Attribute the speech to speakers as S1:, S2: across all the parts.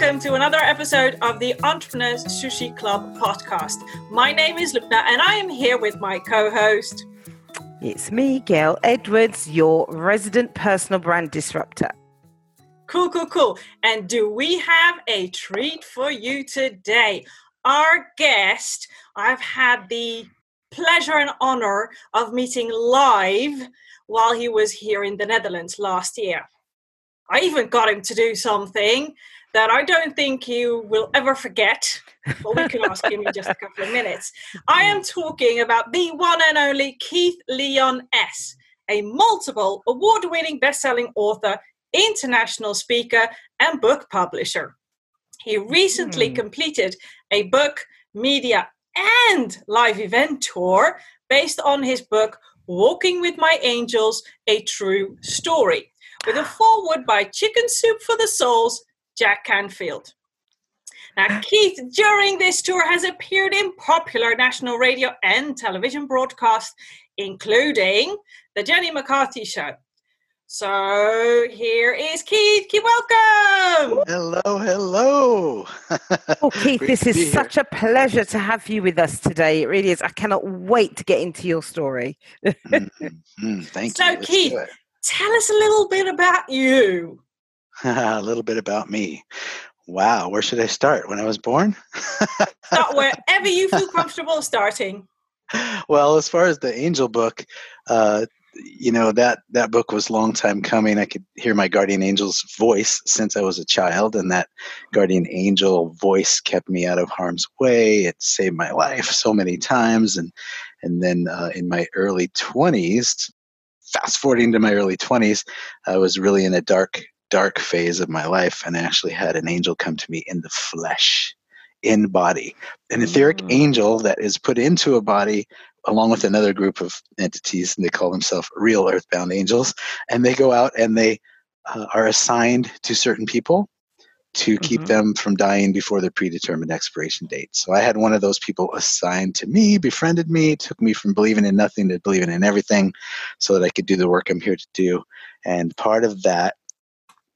S1: welcome to another episode of the Entrepreneurs Sushi Club podcast. My name is Lubna and I am here with my co host.
S2: It's me, Gail Edwards, your resident personal brand disruptor.
S1: Cool, cool, cool. And do we have a treat for you today? Our guest, I've had the pleasure and honor of meeting live while he was here in the Netherlands last year. I even got him to do something that I don't think you will ever forget. But we can ask him in just a couple of minutes. I am talking about the one and only Keith Leon S., a multiple award winning best selling author, international speaker, and book publisher. He recently mm. completed a book, media, and live event tour based on his book, Walking with My Angels A True Story, with a foreword by Chicken Soup for the Souls, Jack Canfield. Now, Keith, during this tour, has appeared in popular national radio and television broadcasts, including The Jenny McCarthy Show. So here is Keith. Keith, welcome.
S3: Hello, hello.
S2: oh, Keith, this is such a pleasure to have you with us today. It really is. I cannot wait to get into your story.
S3: mm-hmm. Thank
S1: so,
S3: you.
S1: So, Keith, tell us a little bit about you.
S3: a little bit about me. Wow, where should I start? When I was born?
S1: start wherever you feel comfortable starting.
S3: Well, as far as the angel book, uh, you know that that book was long time coming. I could hear my guardian angel's voice since I was a child, and that guardian angel voice kept me out of harm's way. It saved my life so many times, and and then uh, in my early twenties, fast forwarding to my early twenties, I was really in a dark dark phase of my life and I actually had an angel come to me in the flesh, in body. An etheric mm. angel that is put into a body along with another group of entities, and they call themselves real earthbound angels. And they go out and they uh, are assigned to certain people to mm-hmm. keep them from dying before their predetermined expiration date. So I had one of those people assigned to me, befriended me, took me from believing in nothing to believing in everything so that I could do the work I'm here to do. And part of that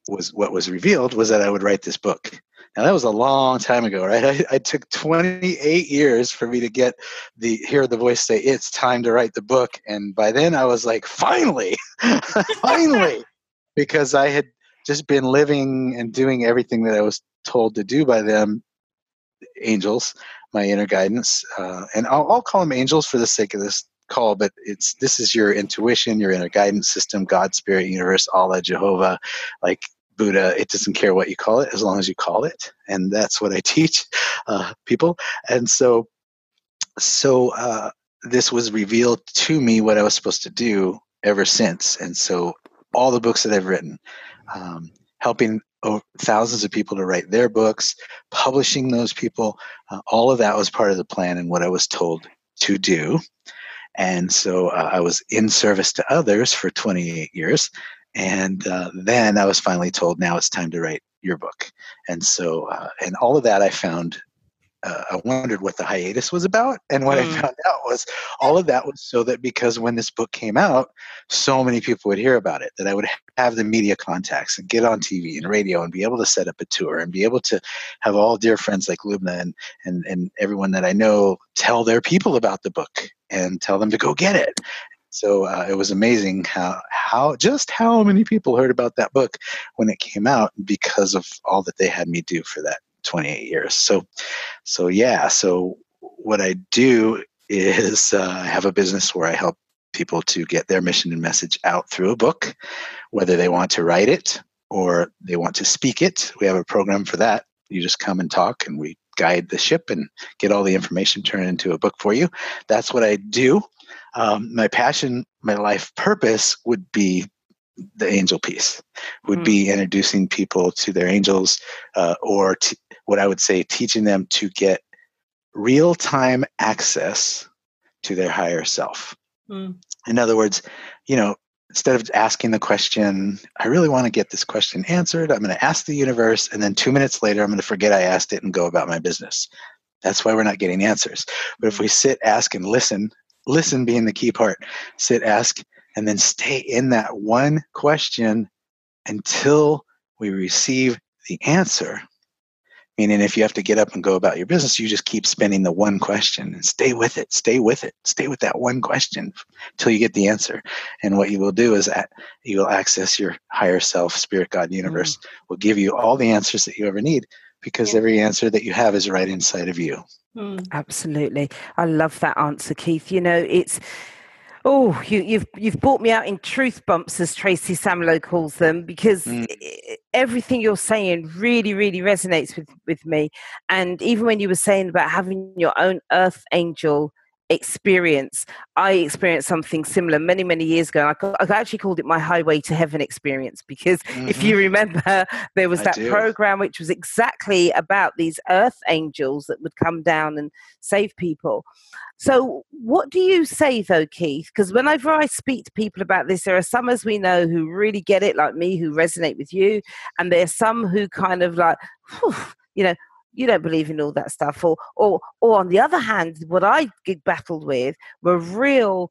S3: was what was revealed was that I would write this book. Now that was a long time ago, right? I, I, took 28 years for me to get the hear the voice say it's time to write the book, and by then I was like, finally, finally, because I had just been living and doing everything that I was told to do by them, angels, my inner guidance, uh, and I'll, I'll call them angels for the sake of this call, but it's this is your intuition, your inner guidance system, God, Spirit, Universe, Allah, Jehovah, like Buddha. It doesn't care what you call it as long as you call it, and that's what I teach uh, people. And so, so uh, this was revealed to me what I was supposed to do ever since. And so, all the books that I've written, um, helping thousands of people to write their books, publishing those people, uh, all of that was part of the plan and what I was told to do. And so uh, I was in service to others for 28 years. And uh, then I was finally told, now it's time to write your book. And so, uh, and all of that I found uh, I wondered what the hiatus was about. And what mm. I found out was all of that was so that because when this book came out, so many people would hear about it, that I would have the media contacts and get on TV and radio and be able to set up a tour and be able to have all dear friends like Lubna and, and, and everyone that I know tell their people about the book and tell them to go get it. So uh, it was amazing how how just how many people heard about that book when it came out because of all that they had me do for that 28 years. So, so yeah. So what I do is uh, I have a business where I help people to get their mission and message out through a book, whether they want to write it or they want to speak it. We have a program for that. You just come and talk, and we guide the ship and get all the information turned into a book for you. That's what I do. Um, my passion, my life purpose would be the angel piece would mm. be introducing people to their angels uh, or t- what i would say teaching them to get real-time access to their higher self mm. in other words you know instead of asking the question i really want to get this question answered i'm going to ask the universe and then two minutes later i'm going to forget i asked it and go about my business that's why we're not getting answers but if we sit ask and listen listen being the key part sit ask and then stay in that one question until we receive the answer. Meaning, if you have to get up and go about your business, you just keep spinning the one question and stay with it, stay with it, stay with that one question until you get the answer. And what you will do is that you will access your higher self, spirit, God, universe, mm. will give you all the answers that you ever need because yeah. every answer that you have is right inside of you.
S2: Mm. Absolutely. I love that answer, Keith. You know, it's Oh, you, have you've, you've brought me out in truth bumps, as Tracy Samlow calls them, because mm. everything you're saying really, really resonates with with me. And even when you were saying about having your own earth angel experience. I experienced something similar many, many years ago. I, I actually called it my highway to heaven experience because mm-hmm. if you remember, there was I that do. program which was exactly about these earth angels that would come down and save people. So, what do you say though, Keith? Because whenever I speak to people about this, there are some, as we know, who really get it, like me, who resonate with you, and there are some who kind of like, you know, you don't believe in all that stuff or or or on the other hand what i battled with were real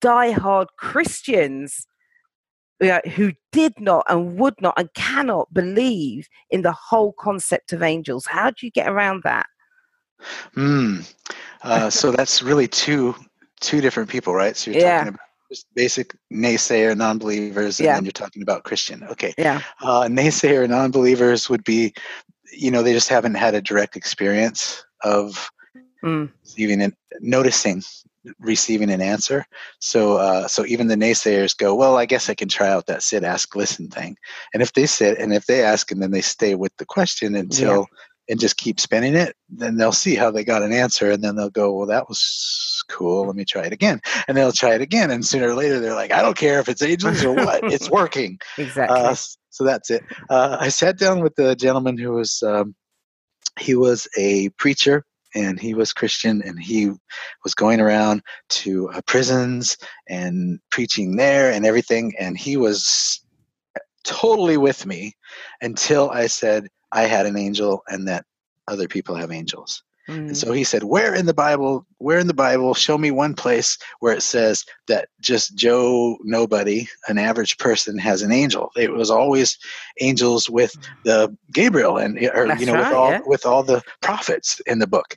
S2: die-hard christians who did not and would not and cannot believe in the whole concept of angels how do you get around that
S3: mm. uh, so that's really two two different people right so you're yeah. talking about just basic naysayer non-believers and yeah. then you're talking about christian okay
S2: yeah
S3: uh, naysayer non-believers would be you know they just haven't had a direct experience of mm. even noticing receiving an answer. So uh, so even the naysayers go well i guess i can try out that sit ask listen thing. And if they sit and if they ask and then they stay with the question until yeah. and just keep spinning it then they'll see how they got an answer and then they'll go well that was cool. Let me try it again. And they'll try it again and sooner or later they're like i don't care if it's angels or what. It's working.
S2: Exactly. Uh,
S3: so that's it. Uh, I sat down with the gentleman who was um, he was a preacher and he was Christian and he was going around to uh, prisons and preaching there and everything and he was totally with me until I said I had an angel and that other people have angels. Mm. And so he said, Where in the Bible, where in the Bible, show me one place where it says that just Joe nobody, an average person, has an angel. It was always angels with the Gabriel and or That's you know, right, with all yeah. with all the prophets in the book.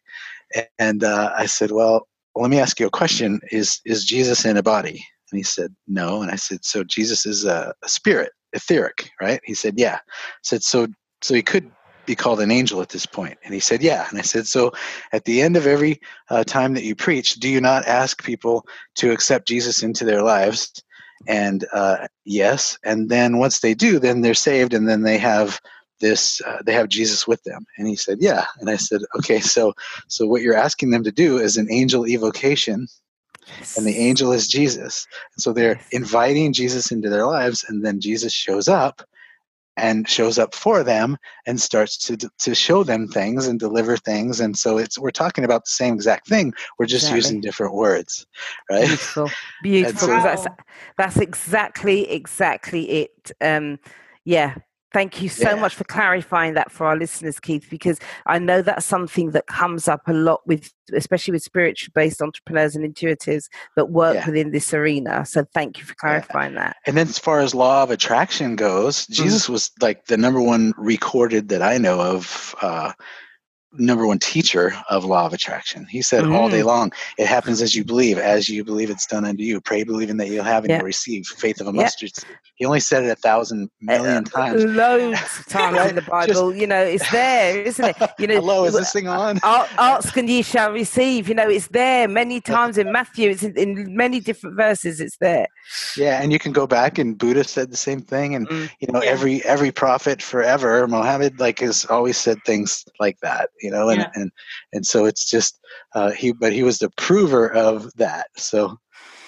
S3: And uh, I said, Well, let me ask you a question. Is is Jesus in a body? And he said, No. And I said, So Jesus is a, a spirit, etheric, right? He said, Yeah. I said, So so he could be called an angel at this point? And he said, Yeah. And I said, So at the end of every uh, time that you preach, do you not ask people to accept Jesus into their lives? And uh, yes. And then once they do, then they're saved and then they have this uh, they have jesus with them and he said yeah and i said okay so so what you're asking them to do is an angel evocation yes. and the angel is jesus and so they're inviting jesus into their lives and then jesus shows up and shows up for them and starts to to show them things and deliver things. And so it's we're talking about the same exact thing we're just exactly. using different words right?
S2: Beautiful. Beautiful. so, that's that's exactly exactly it. Um yeah Thank you so yeah. much for clarifying that for our listeners, Keith, because I know that's something that comes up a lot with, especially with spiritual based entrepreneurs and intuitives that work yeah. within this arena. So thank you for clarifying yeah. that.
S3: And then, as far as law of attraction goes, mm. Jesus was like the number one recorded that I know of. Uh, number one teacher of law of attraction. He said mm-hmm. all day mm. long, it happens as you believe, as you believe it's done unto you. Pray believing that you'll have and yeah. you'll receive. Faith of a mustard seed. He only said it a thousand million uh, times.
S2: Loads of times in the Bible. Just, you know, it's there, isn't it? You know,
S3: hello, is this thing on?
S2: Ask and ye shall receive. You know, it's there many times in Matthew. It's in, in, many different verses. It's there.
S3: Yeah, and you can go back and Buddha said the same thing, and mm. you know, yeah. every every prophet forever, Mohammed like has always said things like that you know, and, yeah. and, and so it's just, uh, he, but he was the prover of that. So,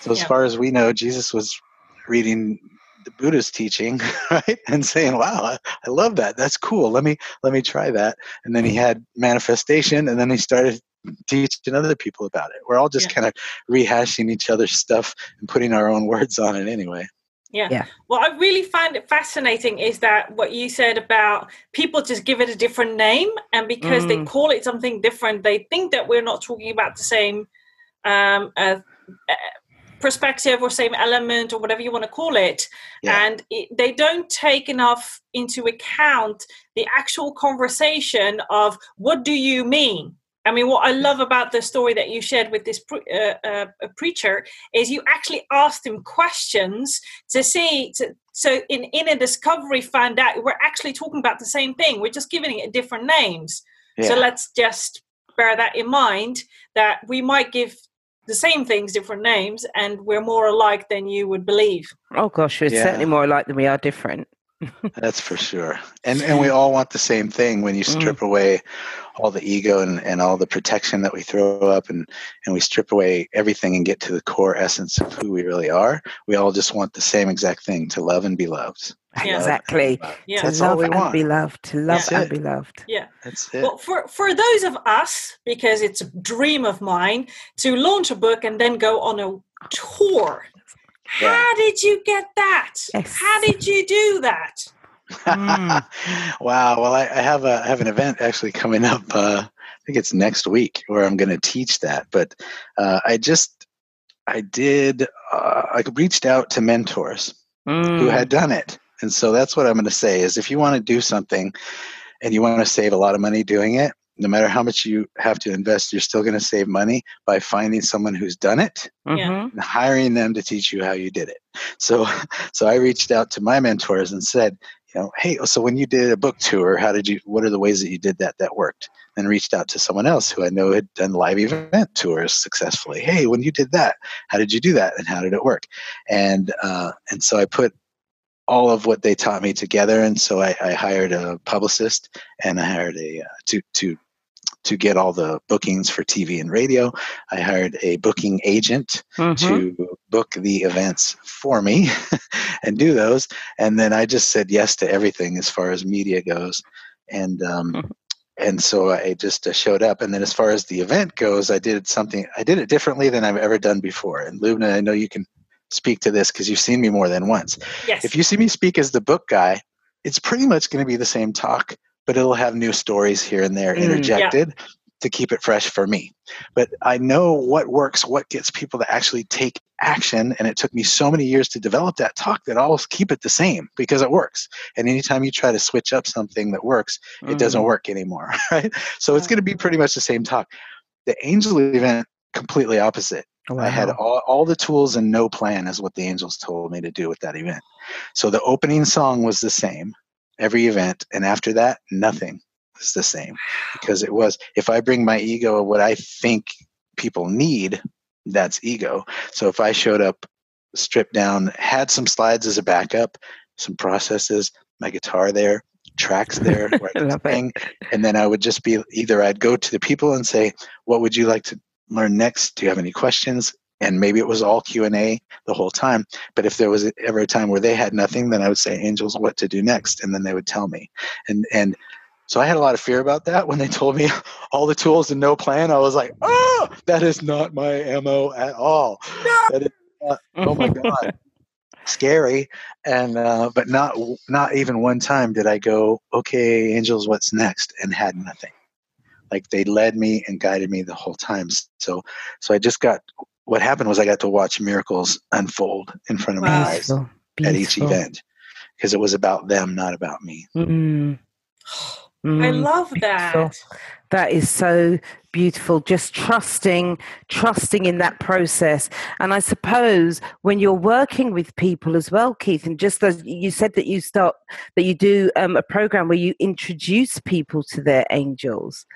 S3: so as yeah. far as we know, Jesus was reading the Buddha's teaching, right? And saying, wow, I, I love that. That's cool. Let me, let me try that. And then he had manifestation and then he started teaching other people about it. We're all just yeah. kind of rehashing each other's stuff and putting our own words on it anyway.
S1: Yeah. yeah. What I really find it fascinating is that what you said about people just give it a different name, and because mm. they call it something different, they think that we're not talking about the same um, uh, uh, perspective or same element or whatever you want to call it
S3: Yeah.
S1: and it, they don't take enough into account the actual conversation of what do you mean i mean what i love about the story that you shared with this pre- uh, uh, a preacher is you actually asked him questions to see to, so in, in a discovery found out we're actually talking about the same thing we're just giving it different names
S3: Yeah.
S1: so let's just bear that in mind that we might give the same things different names and we're more alike than you would believe.
S2: Oh gosh, we're
S3: Yeah.
S2: certainly more alike than we are different.
S3: That's for sure. And and we all want the same thing when you
S2: Mm.
S3: strip away all the ego and, and all the protection that we throw up and, and we strip away everything and get to the core essence of who we really are. We all just want the same exact thing to love and be loved. To
S1: Yeah.
S3: love
S2: Exactly.
S3: and be.
S1: Yeah.
S2: To
S3: That's all
S2: love
S3: we
S2: and
S3: want.
S2: be loved. To love
S3: That's
S2: and
S3: it.
S2: be loved.
S1: Yeah.
S3: That's it.
S1: Well, for, for those of us, because it's a dream of mine to launch a book and then go on a tour.
S3: Yeah.
S1: How did you get that?
S2: Yes.
S1: How did you do that?
S2: Mm.
S3: wow. Well, I, I have a I have an event actually coming up. Uh, I think it's next week where I'm going to teach that. But uh, I just I did uh, I reached out to mentors who
S2: Mm.
S3: had done it, and so that's what I'm going to say is if you want to do something and you want to save a lot of money doing it, no matter how much you have to invest, you're still going to save money by finding someone who's done it
S2: Mhm.
S3: and hiring them to teach you how you did it. So, so I reached out to my mentors and said, you know, hey, so when you did a book tour, how did you? What are the ways that you did that that worked? And reached out to someone else who I know had done live event tours successfully. Hey, when you did that, how did you do that, and how did it work? And uh, and so I put all of what they taught me together, and so I, I hired a publicist and I hired a uh, to to to get all the bookings for TV and radio. I hired a booking agent
S2: Mhm.
S3: to book the events for me and do those. And then I just said yes to everything as far as media goes. And um,
S2: Mhm.
S3: and so I just uh, showed up. And then as far as the event goes, I did something. I did it differently than I've ever done before. And Lubna, I know you can speak to this because you've seen me more than once.
S1: Yes.
S3: If you see me speak as the book guy, it's pretty much going to be the same talk, but it'll have new stories here and there
S2: Mm, yeah.
S3: interjected to keep it fresh for me. But I know what works, what gets people to actually take action. And it took me so many years to develop that talk that I'll keep it the same because it works. And anytime you try to switch up something that works, it doesn't
S2: Mm.
S3: work anymore. Right. So it's going to be pretty much the same talk. The angel event, completely opposite. I had all, all the tools and no plan is what the angels told me to do with that event. So the opening song was the same every event. And after that, nothing was the same because it was, if I bring my ego of what I think people need, that's ego. So if I showed up stripped down, had some slides as a backup, some processes, my guitar there, tracks there, where I could sing, and then I would just be either I'd go to the people and say, "What would you like to learn next? Do you have any questions?" And maybe it was all Q and A the whole time. But if there was ever a time where they had nothing, then I would say, "Angels, what to do next?" And then they would tell me. And and so I had a lot of fear about that when they told me all the tools and no plan. I was like, "Oh, that is not my mo at all." That is not, oh my god scary and uh, but not not even one time did i go okay angels what's next and had nothing like they led me and guided me the whole time so so i just got what happened was i got to watch miracles unfold in front of
S1: Wow.
S3: my eyes
S2: Beautiful.
S3: at each event because it was about them not about me
S2: Mm.
S1: I
S2: Mm.
S1: love that.
S2: That is so beautiful. Just trusting, trusting in that process. And I suppose when you're working with people as well, Keith, and just as you said that you start, that you do um, a program where you introduce people to their angels.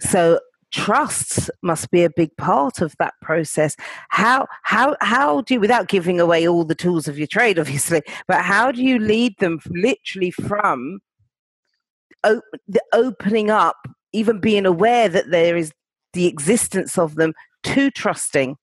S2: So trust must be a big part of that process. How how how do you, without giving away all the tools of your trade, obviously, but how do you lead them literally from op- the opening up, even being aware that there is the existence of them, to trusting,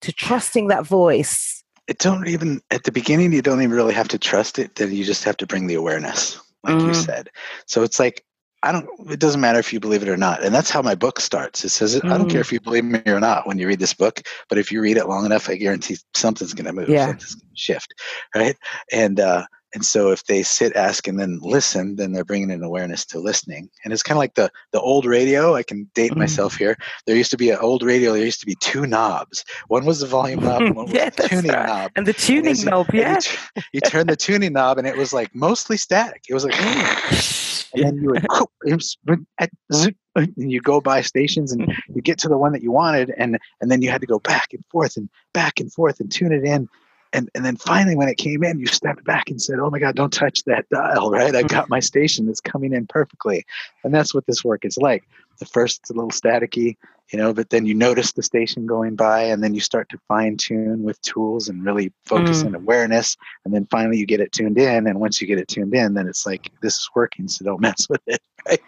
S2: to trusting that voice.
S3: it don't even at the beginning you don't even really have to trust it then you just have to bring the awareness like you
S2: Mm.
S3: said so it's like i don't it doesn't matter if you believe it or not and that's how my book starts it says i don't
S2: Mm.
S3: care if you believe me or not when you read this book but if you read it long enough i guarantee something's going to move
S2: Yeah.
S3: something's going to shift right and uh and so if they sit ask and then listen then they're bringing an awareness to listening and it's kind of like the the old radio i can date mm. myself here there used to be an old radio there used to be two knobs one was the volume knob and one was
S2: yeah,
S3: the tuning
S2: right.
S3: knob
S2: and the tuning and knob yeah
S3: you, you turn the tuning knob and it was like mostly static it was like mm. And then you would and you go by stations and you get to the one that you wanted and and then you had to go back and forth and back and forth and tune it in and and then finally when it came in you stepped back and said oh my god don't touch that dial right? I've got my station that's coming in perfectly and that's what this work is like. The first it's a little staticky you know but then you notice the station going by and then you start to fine tune with tools and really focus mm. on awareness and then finally you get it tuned in and once you get it tuned in then it's like this is working so don't mess with it right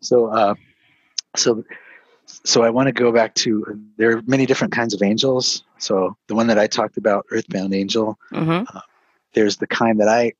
S3: so uh so so I want to go back to there are many different kinds of angels. So the one that I talked about, earthbound angel, mm-hmm. uh, there's the kind that I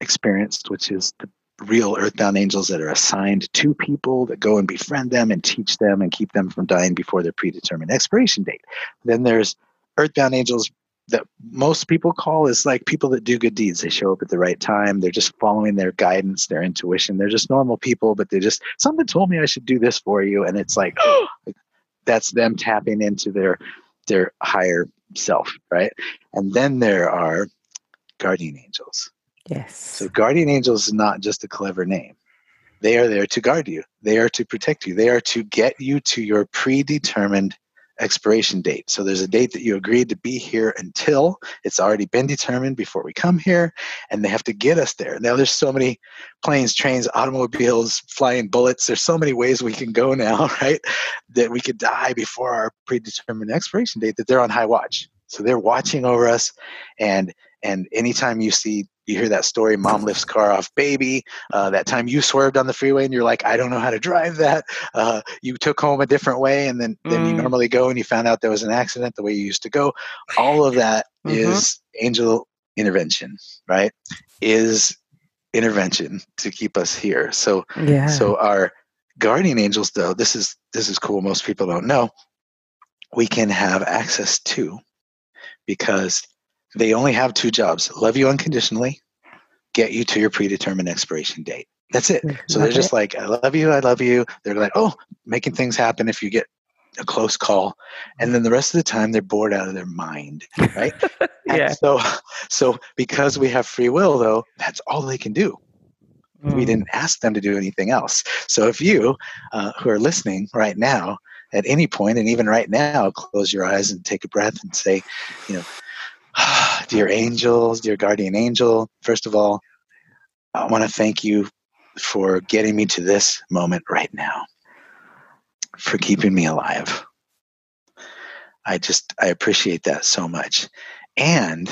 S3: experienced, which is the real earthbound angels that are assigned to people that go and befriend them and teach them and keep them from dying before their predetermined expiration date. Then there's earthbound angels that most people call is like people that do good deeds. They show up at the right time. They're just following their guidance, their intuition. They're just normal people, but they just something told me I should do this for you, and it's like that's them tapping into their their higher self, right? And then there are guardian angels.
S2: Yes.
S3: So guardian angels is not just a clever name. They are there to guard you. They are to protect you. They are to get you to your predetermined expiration date. So there's a date that you agreed to be here until it's already been determined before we come here, and they have to get us there. Now there's so many planes, trains, automobiles, flying bullets. There's so many ways we can go now, right? That we could die before our predetermined expiration date. That they're on high watch. So they're watching over us, and and anytime you see you hear that story mom lifts car off baby uh, that time you swerved on the freeway and you're like i don't know how to drive that uh, you took home a different way and then, then mm. you normally go and you found out there was an accident the way you used to go all of that mm-hmm. is angel intervention right is intervention to keep us here so yeah. so our guardian angels though this is this is cool most people don't know we can have access to because they only have two jobs love you unconditionally, get you to your predetermined expiration date. That's it. So they're just like, I love you, I love you. They're like, oh, making things happen if you get a close call. And then the rest of the time they're bored out of their mind. Right.
S2: yeah.
S3: so so because we have free will though, that's all they can do. Mm. We didn't ask them to do anything else. So if you uh, who are listening right now, at any point, and even right now, close your eyes and take a breath and say, you know, dear angels, dear guardian angel, first of all, I want to thank you for getting me to this moment right now, for keeping me alive. I just, I appreciate that so much. And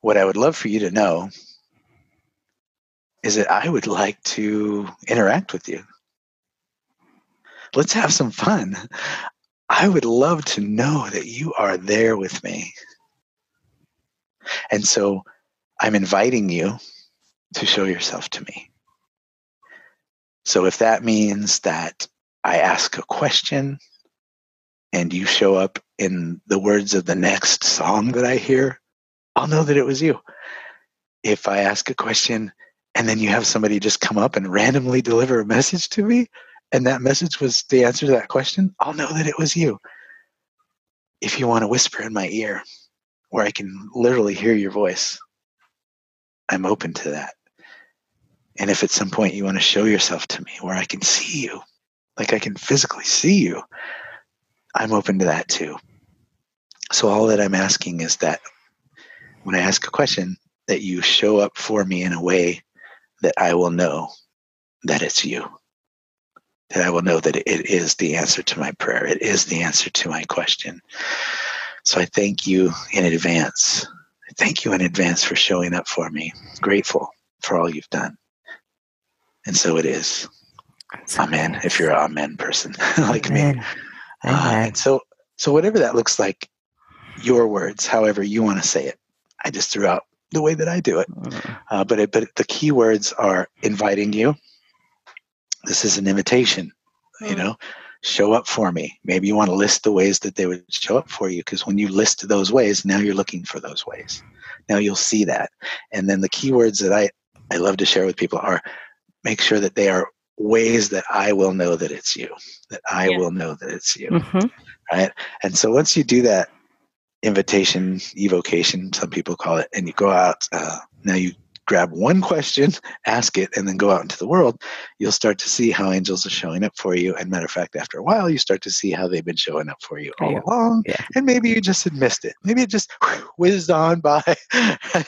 S3: what I would love for you to know is that I would like to interact with you. Let's have some fun. I would love to know that you are there with me. And so I'm inviting you to show yourself to me. So if that means that I ask a question and you show up in the words of the next song that I hear, I'll know that it was you. If I ask a question and then you have somebody just come up and randomly deliver a message to me, and that message was the answer to that question, I'll know that it was you. If you want to whisper in my ear, where I can literally hear your voice, I'm open to that. And if at some point you want to show yourself to me where I can see you, like I can physically see you, I'm open to that too. So all that I'm asking is that when I ask a question, that you show up for me in a way that I will know that it's you. That I will know that it is the answer to my prayer. It is the answer to my question. So I thank you in advance. Thank you in advance for showing up for me. Grateful for all you've done. And so it is. amen. If you're an amen person like amen. me. Uh, and so so whatever that looks like, your words, however you want to say it. I just threw out the way that I do it. Mm. Uh, but it, but the key words are inviting you. This is an invitation. You mm. know, show up for me. Maybe you want to list the ways that they would show up for you because when you list those ways, now you're looking for those ways. Now you'll see that. And then the keywords that I, I love to share with people are make sure that they are ways that I will know that it's you, that I yeah. will know that it's you. Mm-hmm. Right. And so once you do that invitation, evocation, some people call it, and you go out, uh, now you grab one question, ask it, and then go out into the world, you'll start to see how angels are showing up for you. And matter of fact, after a while, you start to see how they've been showing up for you all yeah. along. Yeah. And maybe you just had missed it. Maybe it just whizzed on by.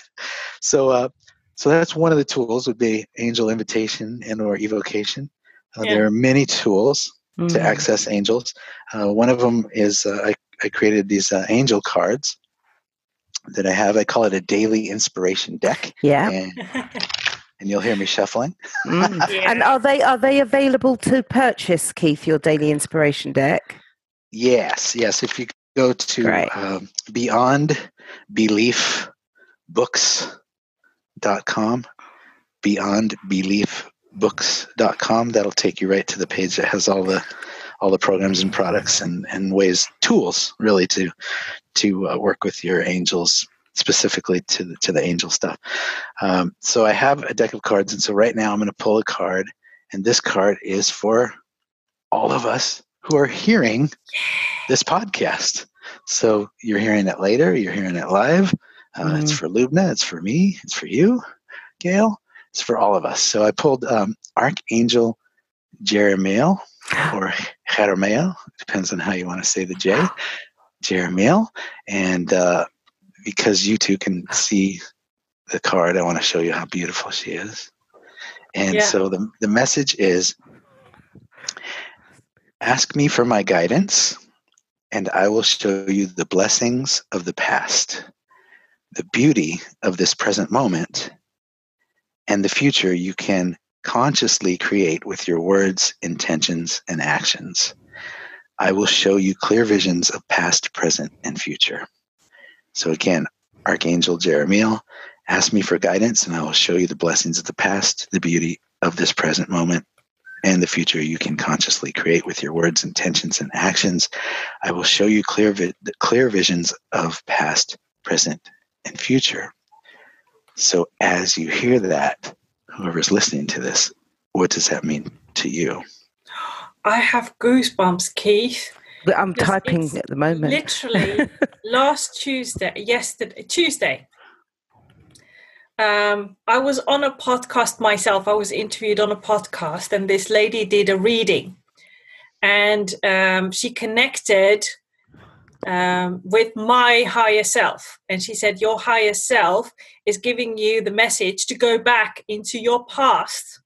S3: so, uh, so that's one of the tools would be angel invitation and or evocation. Uh, yeah. There are many tools mm-hmm. to access angels. Uh, one of them is uh, I, I created these uh, angel cards that I have. I call it a daily inspiration deck.
S2: Yeah.
S3: And, and you'll hear me shuffling.
S2: mm. yeah. And are they are they available to purchase, Keith? Your daily inspiration deck.
S3: Yes, yes. If you go to um, Beyond Belief Books.com, Beyond Belief Books.com, that'll take you right to the page that has all the all the programs and products and, and ways tools really to to uh, work with your angels specifically to the, to the angel stuff. Um, so I have a deck of cards, and so right now I'm going to pull a card, and this card is for all of us who are hearing this podcast. So you're hearing it later, you're hearing it live. Uh, mm-hmm. It's for Lubna, it's for me, it's for you, Gail, it's for all of us. So I pulled um, Archangel jeremiah or Jeremiel, depends on how you want to say the J, Jeremiel. And uh, because you two can see the card, I want to show you how beautiful she is. And yeah. so the, the message is ask me for my guidance, and I will show you the blessings of the past, the beauty of this present moment, and the future you can consciously create with your words, intentions, and actions. I will show you clear visions of past, present, and future. So again, Archangel Jeremiel, ask me for guidance, and I will show you the blessings of the past, the beauty of this present moment, and the future you can consciously create with your words, intentions, and actions. I will show you clear, vi- clear visions of past, present, and future. So as you hear that, whoever's listening to this, what does that mean to you?
S1: I have goosebumps, Keith.
S2: I'm typing at the moment.
S1: Literally, last Tuesday, yesterday, Tuesday, um, I was on a podcast myself. I was interviewed on a podcast, and this lady did a reading, and um, she connected um, with my higher self. And she said, Your higher self is giving you the message to go back into your past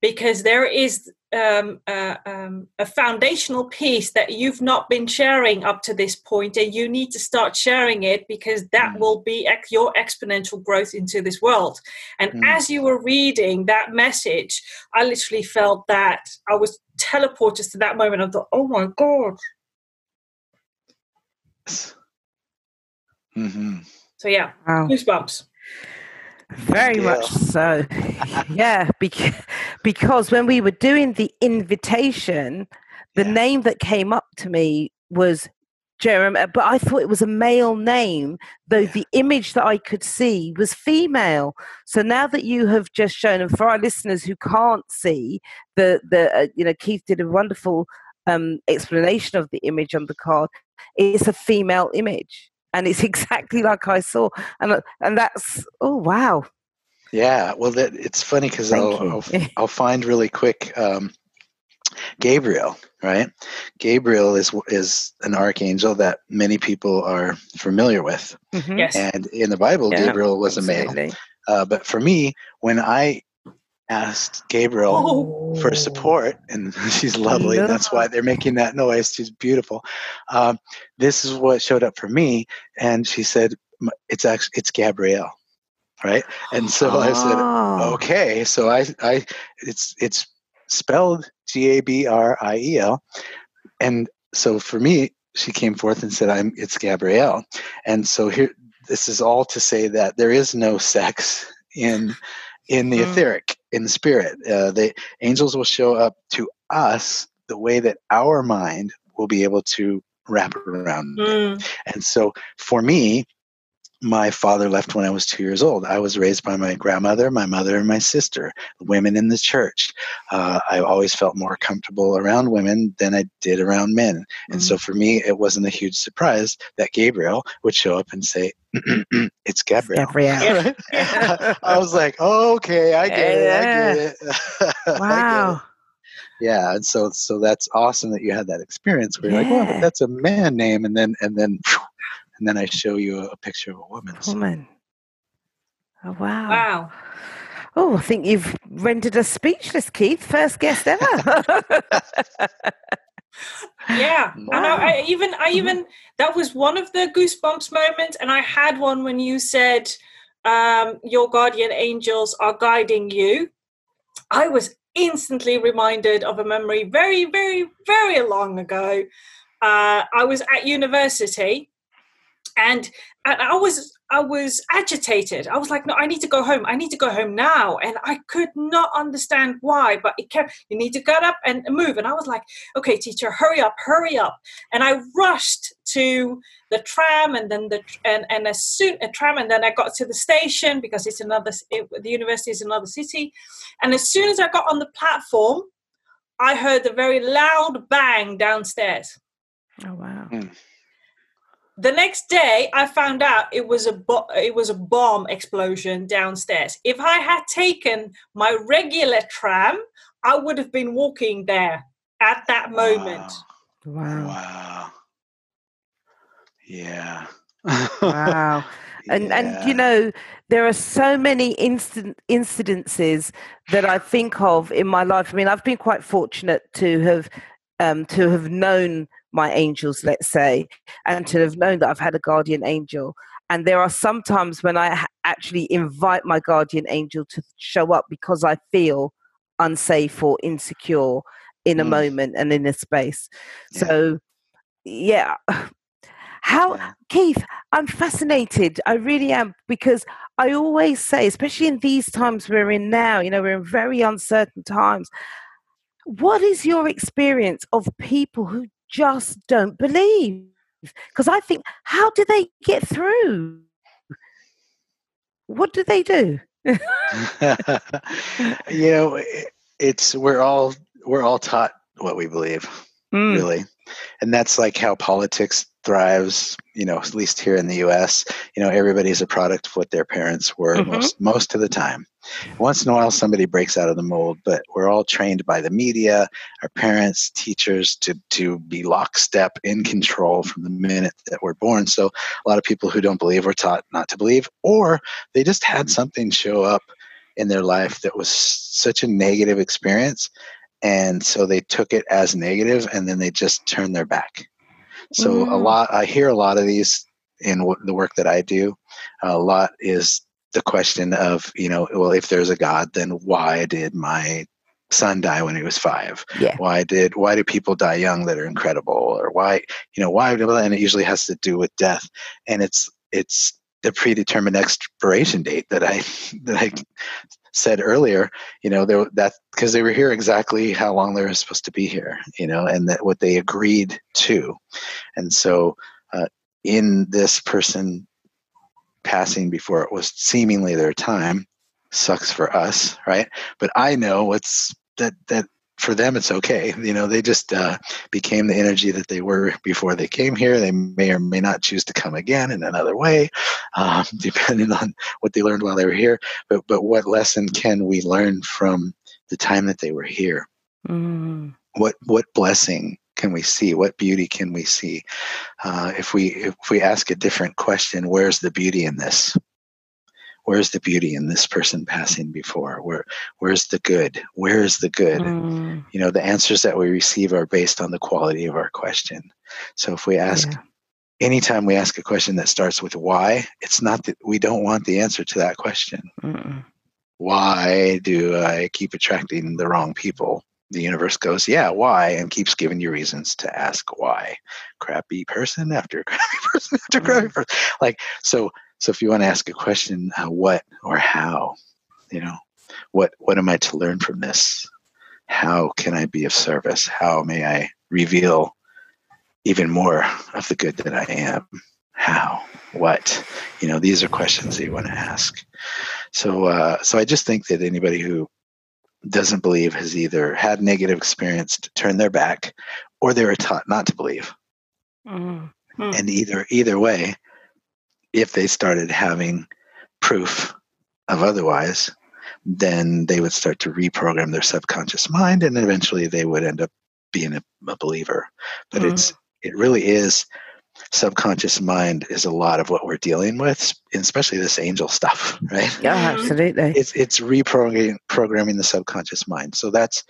S1: because there is um, uh, um, a foundational piece that you've not been sharing up to this point, and you need to start sharing it because that mm. will be ex- your exponential growth into this world. And mm. as you were reading that message, I literally felt that I was teleported to that moment. I thought, oh my God,
S3: Mm-hmm.
S1: So yeah, wow. goosebumps.
S2: Very yeah. much so. yeah, because, because when we were doing the invitation, the yeah. name that came up to me was Jeremy, but I thought it was a male name, though yeah. the image that I could see was female. So now that you have just shown, and for our listeners who can't see, the the uh, you know Keith did a wonderful um, explanation of the image on the card. It's a female image, and it's exactly like I saw, and uh, and that's oh wow.
S3: Yeah, well, that it's funny because I'll, I'll, I'll find really quick. Um, Gabriel, right? Gabriel is is an archangel that many people are familiar with.
S1: Mm-hmm. Yes.
S3: And in the Bible, yeah, Gabriel was absolutely. a male. Uh, but for me, when I asked Gabriel oh. for support, and she's lovely. No. That's why they're making that noise. She's beautiful. Um, this is what showed up for me, and she said, "It's actually it's Gabrielle." Right, and so oh. I said, ah. "Okay." So I, I, it's it's spelled G A B R I E L, and so for me, she came forth and said, "I'm it's Gabrielle," and so here, this is all to say that there is no sex in in the mm. etheric in the spirit. Uh, the angels will show up to us the way that our mind will be able to wrap around
S1: Mm.
S3: it. And so for me, my father left when I was two years old. I was raised by my grandmother, my mother, and my sister, women in the church. Uh, I always felt more comfortable around women than I did around men. And so for me, it wasn't a huge surprise that Gabriel would show up and say, It's Gabrielle.
S2: Gabriel.
S3: Right? I was like, oh, okay, I get it. I get it. I get
S2: Wow.
S3: it. Yeah, and so so that's awesome that you had that experience where you're like, well, that's a man name, and then and then and then I show you a, a picture of a woman. So,
S2: Woman. Oh, wow.
S1: Wow.
S2: Oh, I think you've rendered us speechless, Keith. First guest ever.
S1: Yeah. And I, I even I
S2: Mhm.
S1: even that was one of the goosebumps moments, and I had one when you said um, your guardian angels are guiding you. I was instantly reminded of a memory very, very, very long ago. Uh, I was at university, and I was I was agitated. I was like, no, I need to go home. I need to go home now, and I could not understand why. But it kept. You need to get up and move, and I was like, okay, teacher, hurry up, hurry up. And I rushed to the tram, and then the and and as soon a tram, and then I got to the station because it's another. It, the university is another city, and as soon as I got on the platform, I heard a very loud bang downstairs.
S2: oh, wow. Hmm.
S1: The next day, I found out it was a bo- it was a bomb explosion downstairs. If I had taken my regular tram, I would have been walking there at that moment.
S2: Wow.
S3: Wow. Yeah.
S2: Wow. And and you know, there are so many instant incidences that I think of in my life. I mean, I've been quite fortunate to have um, to have known my angels, let's say, and to have known that I've had a guardian angel. And there are some times when I actually invite my guardian angel to show up because I feel unsafe or insecure in a
S3: Mm.
S2: moment and in a space.
S3: Yeah.
S2: So, yeah. How,
S3: Yeah.
S2: Keith, I'm fascinated. I really am because I always say, especially in these times we're in now, you know, we're in very uncertain times. What is your experience of people who just don't believe? Because I think, how do they get through? What do they do?
S3: you know, it- it's we're all we're all taught what we believe,
S2: Mm,
S3: really, and that's like how politics thrives. You know, at least here in the U.S., you know, everybody's a product of what their parents were
S2: Mhm.
S3: most most of the time. Once in a while, somebody breaks out of the mold, but we're all trained by the media, our parents, teachers to to be lockstep in control from the minute that we're born. So a lot of people who don't believe were taught not to believe, or they just had something show up in their life that was such a negative experience and so they took it as negative and then they just turned their back so a
S2: Mm.
S3: lot i hear a lot of these in w- the work that i do a lot is the question of you know well if there's a god then why did my son die when he was five
S2: Yeah.
S3: why did why do people die young that are incredible or why you know why and it usually has to do with death and it's it's the predetermined expiration date that i that i said earlier you know there that because they were here exactly how long they were supposed to be here you know and that what they agreed to. And so uh, in this person passing before it was seemingly their time sucks for us right? But i know what's that that for them it's okay. You know they just uh, became the energy that they were before they came here. They may or may not choose to come again in another way um, depending on what they learned while they were here. But but what lesson can we learn from the time that they were here?
S2: Mm,
S3: what what blessing can we see? What beauty can we see? Uh, if we if we ask a different question where's the beauty in this where's the beauty in this person passing before? Where where's the good? Where's the good?
S2: Mm,
S3: you know the answers that we receive are based on the quality of our question. So if we ask
S2: Yeah.
S3: anytime we ask a question that starts with why it's not that we don't want the answer to that question.
S2: Mm,
S3: why do i keep attracting the wrong people? The universe goes yeah why? and keeps giving you reasons to ask why. Crappy person after crappy person after crappy person. Like so so if you want to ask a question uh, what or how you know what what am i to learn from this how can I be of service? How may I reveal even more of the good that I am? How? What? You know, these are questions that you want to ask. So, uh, so I just think that anybody who doesn't believe has either had negative experience to turn their back, or they were taught not to believe. Mm-hmm. And either either way, if they started having proof of otherwise, then they would start to reprogram their subconscious mind, and eventually they would end up being a, a believer. But mm-hmm. it's it really is subconscious mind is a lot of what we're dealing with, especially this angel stuff, right?
S2: Yeah, mm-hmm. absolutely.
S3: It's it's reprogramming programming the subconscious mind. So that's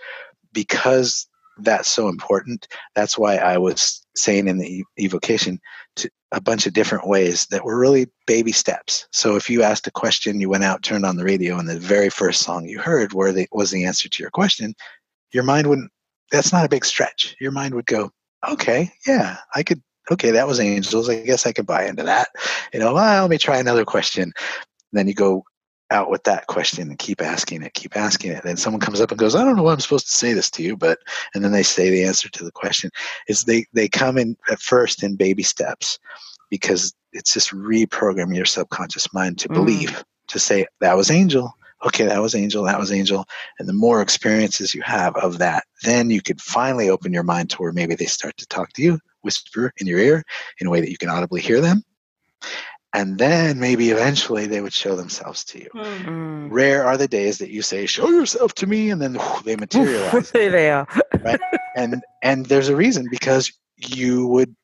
S3: because that's so important. That's why I was saying in the evocation to a bunch of different ways that were really baby steps. So if you asked a question, you went out, turned on the radio, and the very first song you heard where they, was the answer to your question, your mind wouldn't. That's not a big stretch. Your mind would go, okay, yeah, I could. Okay, that was angels. I guess I could buy into that. You know, well, let me try another question. then you go out with that question and keep asking it, keep asking it. Then someone comes up and goes, I don't know why I'm supposed to say this to you, but and then they say the answer to the question. Is they they come in at first in baby steps because it's just reprogramming your subconscious mind to mm. believe, to say that was angel. Okay, that was angel, that was angel. And the more experiences you have of that, then you could finally open your mind to where maybe they start to talk to you, whisper in your ear in a way that you can audibly hear them and then maybe eventually they would show themselves to you. Mm. Rare are the days that you say, "Show yourself to me," and then whew, they materialize.
S2: they are.
S3: right? And and there's a reason because you would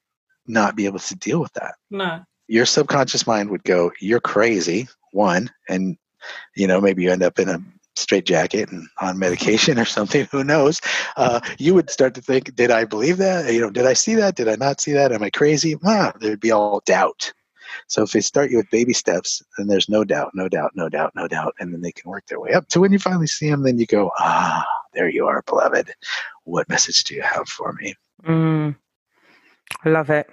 S3: not be able to deal with that.
S1: No.
S3: Your subconscious mind would go, "You're crazy." One, and you know maybe you end up in a straight jacket and on medication or something who knows uh, you would start to think did i believe that you know did i see that did i not see that am i crazy ah, there'd be all doubt so if they start you with baby steps, then there's no doubt, no doubt, no doubt, no doubt, and then they can work their way up to when you finally see them. Then you go, ah, there you are, beloved. What message do you have for me?
S2: Mm, I love it.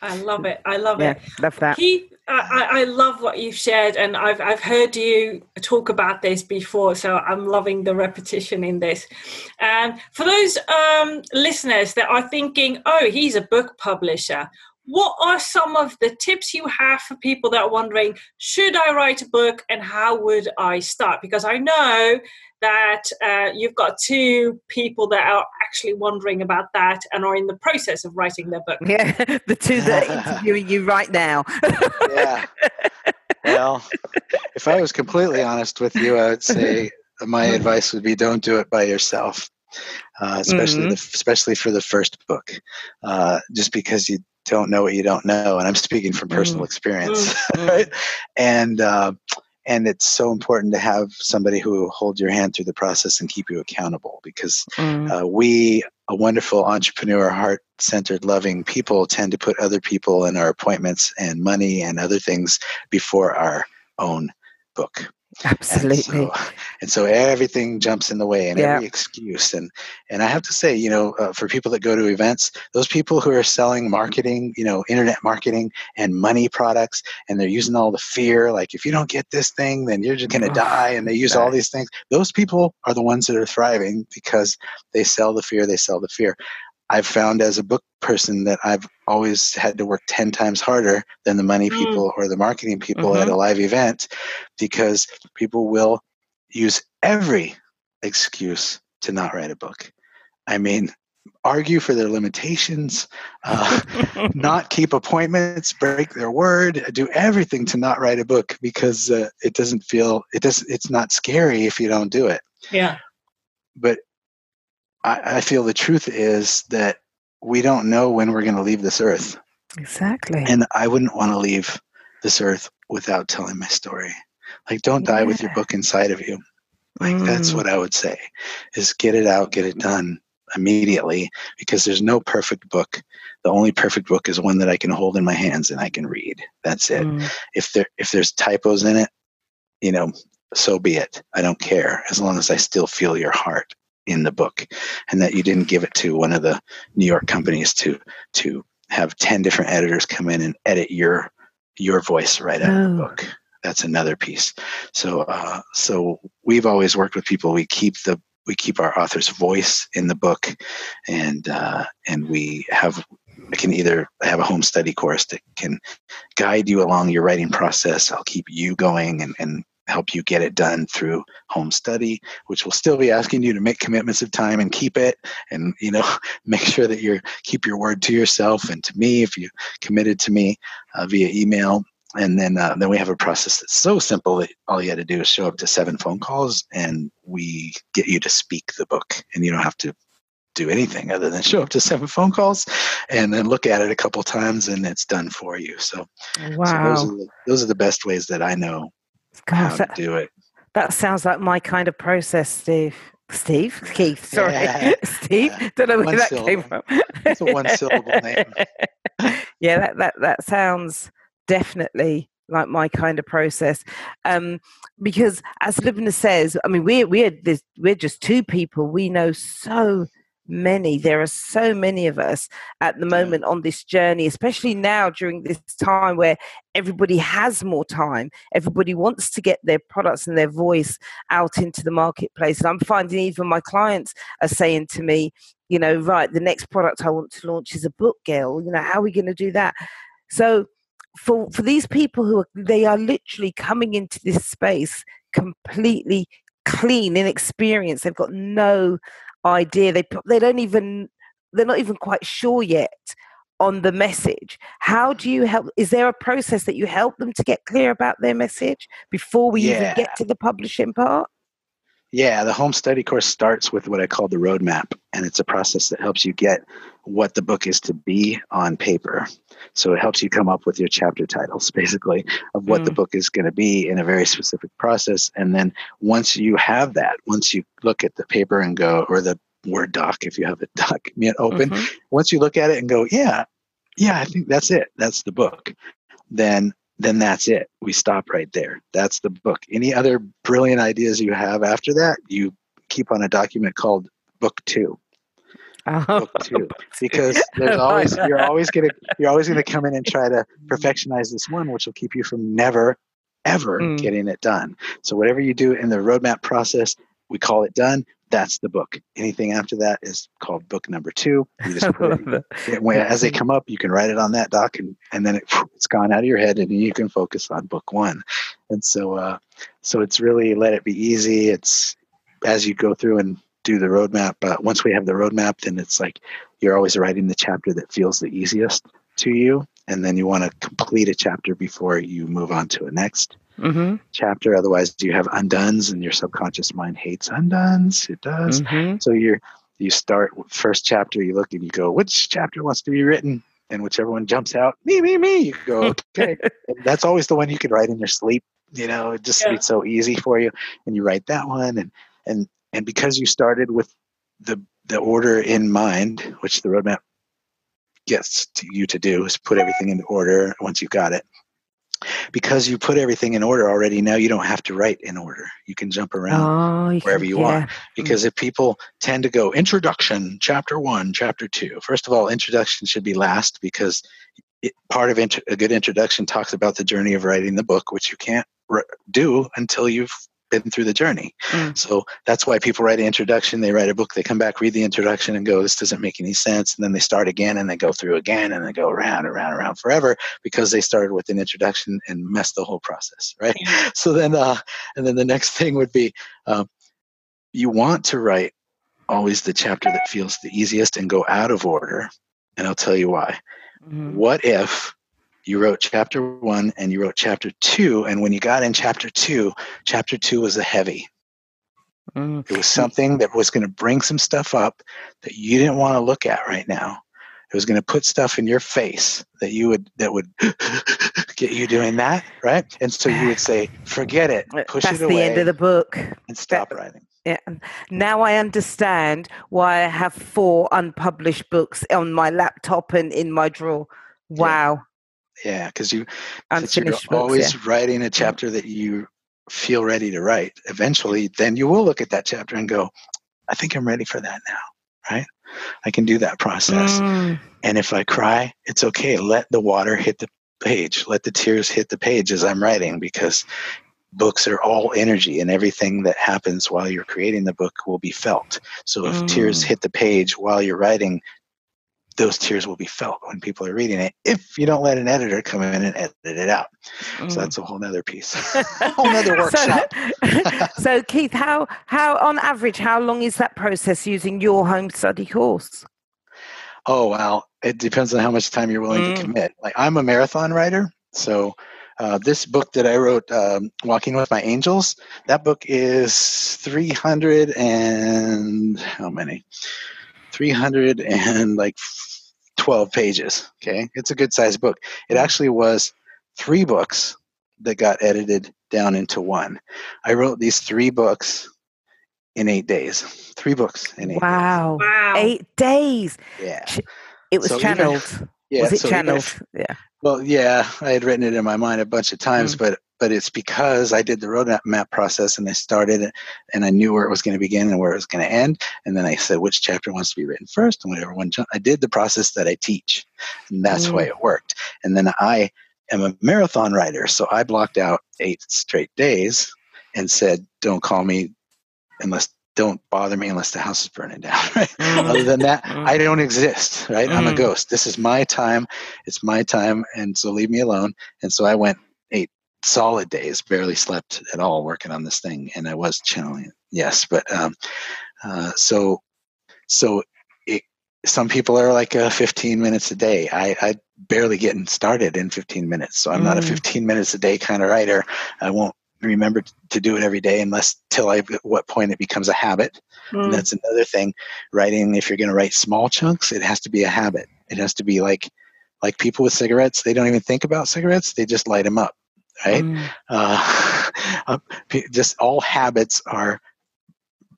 S1: I love it. I love
S2: yeah,
S1: it.
S2: Love that.
S1: Keith, I, I love what you've shared, and I've I've heard you talk about this before, so I'm loving the repetition in this. And for those um, listeners that are thinking, "Oh, he's a book publisher," what are some of the tips you have for people that are wondering should i write a book and how would i start? Because i know that uh, you've got two people that are actually wondering about that and are in the process of writing their book.
S2: Yeah the two that are interviewing you right now.
S3: Yeah. Well if i was completely honest with you i would say my advice would be don't do it by yourself uh, especially mm-hmm. the, especially for the first book, uh, just because you don't know what you don't know, and I'm speaking from personal mm. experience, mm. right? And uh, and it's so important to have somebody who will hold your hand through the process and keep you accountable because mm. uh, we a wonderful entrepreneur heart centered loving people tend to put other people and our appointments and money and other things before our own book
S2: Absolutely.
S3: And so, and so, everything jumps in the way and yeah. every excuse. And and I have to say, you know, uh, for people that go to events, those people who are selling marketing, you know, internet marketing and money products, and they're using all the fear, like if you don't get this thing, then you're just going to oh, die. And they use all these things. Those people are the ones that are thriving because they sell the fear. They sell the fear. I've found as a book person that I've always had to work 10 times harder than the money mm. people mm. or the marketing people mm-hmm. at a live event because people will use every excuse to not write a book. I mean, argue for their limitations, uh, not keep appointments, break their word, do everything to not write a book because uh, it doesn't feel it does it's not scary if you don't do it.
S1: Yeah.
S3: But I, I feel the truth is that we don't know when we're going to leave this earth.
S2: Exactly.
S3: And I wouldn't want to leave this earth without telling my story. Like, don't die yeah. with your book inside of you. Like, mm. that's what I would say is get it out, get it done immediately because there's no perfect book. The only perfect book is one that I can hold in my hands and I can read. That's it. Mm. If there if there's typos in it, you know, so be it. I don't care as long as I still feel your heart in the book and that you didn't give it to one of the New York companies to to have 10 different editors come in and edit your your voice right out oh. of the book that's another piece so uh, so we've always worked with people we keep the we keep our author's voice in the book, and uh, and we have I can either have a home study course that can guide you along your writing process. I'll keep you going and, and help you get it done through home study which will still be asking you to make commitments of time and keep it and you know make sure that you keep your word to yourself and to me if you committed to me uh, via email. And then uh, then we have a process that's so simple that all you had to do is show up to seven phone calls and we get you to speak the book. And you don't have to do anything other than show up to seven phone calls and then look at it a couple times and it's done for you. So,
S2: wow.
S3: so those, are the, those are the best ways that i know Gosh, to do it
S2: that sounds like my kind of process steve Steve, Keith, sorry, yeah. Steve. Yeah. Don't know where one that syllable. came from.
S3: it's a one syllable name.
S2: yeah, that, that that sounds definitely like my kind of process. Um, because as Lubna says, I mean, we're we're this, we're just two people. We know so many. There are so many of us at the moment on this journey, especially now during this time where everybody has more time. Everybody wants to get their products and their voice out into the marketplace. And I'm finding even my clients are saying to me, you know, right, the next product I want to launch is a book, Gail. You know, how are we going to do that? So for for these people who are they are literally coming into this space completely clean inexperienced they've got no idea. They they don't even they're not even quite sure yet on the message. How do you help? Is there a process that you help them to get clear about their message before we yeah. even get to the publishing part?
S3: Yeah, the home study course starts with what I call the roadmap, and it's a process that helps you get what the book is to be on paper. So it helps you come up with your chapter titles, basically, of what mm. the book is going to be in a very specific process. And then once you have that, once you look at the paper and go, or the Word doc, if you have a doc document open, mm-hmm. once you look at it and go, yeah, yeah, I think that's it. That's the book. Then then that's it. We stop right there. That's the book. Any other brilliant ideas you have after that, you keep on a document called book two. Oh, book two. Because there's always you're always gonna you're always gonna come in and try to perfectionize this one, which will keep you from never ever mm. getting it done. So whatever you do in the roadmap process, we call it done that's the book. Anything after that is called book number two. You just put it, it, as they come up, you can write it on that doc, and, and then it, has gone out of your head, and you can focus on book one. And so, uh, so it's really let it be easy. It's as you go through and do the roadmap. But uh, once we have the roadmap, then it's like you're always writing the chapter that feels the easiest to you, and then you want to complete a chapter before you move on to a next mm-hmm. chapter. Otherwise, you have undones, and your subconscious mind hates undones. It does. Mm-hmm. So you're you start first chapter. You look and you go, which chapter wants to be written? And whichever one jumps out, me, me, me. You go, okay. that's always the one you can write in your sleep. You know, it just yeah. it's so easy for you, and you write that one, and and and because you started with the the order in mind, which the roadmap gets to you to do, is put everything into order once you've got it because you put everything in order already now you don't have to write in order you can jump around oh, wherever you yeah. want because if people tend to go introduction chapter one chapter two first of all introduction should be last because it, part of int- a good introduction talks about the journey of writing the book which you can't re- do until you've been through the journey. Mm. So that's why people write an introduction, they write a book, they come back, read the introduction, and go, this doesn't make any sense. And then they start again and they go through again and they go around, and around, and around forever because they started with an introduction and messed the whole process, right? Yeah. So then, uh, and then the next thing would be uh, you want to write always the chapter that feels the easiest and go out of order. And I'll tell you why. Mm-hmm. What if you wrote chapter one and you wrote chapter two. And when you got in chapter two, chapter two was a heavy. Mm. It was something that was going to bring some stuff up that you didn't want to look at right now. It was going to put stuff in your face that you would that would get you doing that, right? And so you would say, "Forget it, push
S2: That's
S3: it away."
S2: That's the end of the book,
S3: and stop that, writing.
S2: Yeah. Now I understand why I have four unpublished books on my laptop and in my drawer. Wow. Yeah.
S3: Yeah, because you you're always yeah. writing a chapter that you feel ready to write. Eventually, then you will look at that chapter and go, "I think I'm ready for that now." Right? I can do that process. Mm. And if I cry, it's okay. Let the water hit the page. Let the tears hit the page as I'm writing because books are all energy and everything that happens while you're creating the book will be felt so if mm. tears hit the page while you're writing those tears will be felt when people are reading it if you don't let an editor come in and edit it out mm. so that's a whole nother piece a whole nother workshop
S2: so, so keith how how on average how long is that process using your home study course
S3: oh well it depends on how much time you're willing mm. to commit like i'm a marathon writer so uh, this book that I wrote, um, Walking with My Angels, that book is 300 and how many? 300 and like 12 pages. Okay. It's a good sized book. It actually was three books that got edited down into one. I wrote these three books in eight days. Three books in eight
S2: wow.
S3: days.
S2: Wow. Eight days.
S3: Yeah.
S2: It was so channeled. Even, yeah, was it so channeled? If, yeah.
S3: Well, yeah, I had written it in my mind a bunch of times, mm-hmm. but but it's because I did the roadmap process and I started it and I knew where it was going to begin and where it was going to end. And then I said which chapter wants to be written first and whatever one. I did the process that I teach, and that's mm. why it worked. And then I am a marathon writer, so I blocked out eight straight days and said, "Don't call me unless don't bother me unless the house is burning down right mm. other than that mm. i don't exist right mm. i'm a mm. ghost this is my time it's my time and so leave me alone and so i went solid days barely slept at all working on this thing and i was channeling it yes but um uh, so so it, some people are like uh, 15 minutes a day i i barely getting started in 15 minutes so i'm not a mm. 15 minutes a day kind of writer i won't remember to do it every day unless till I at what point it becomes a habit. Mm. And that's another thing. Writing, if you're going to write small chunks, it has to be a habit. It has to be like like people with cigarettes. They don't even think about cigarettes. They just light them up, right? Mm. Uh, just all habits are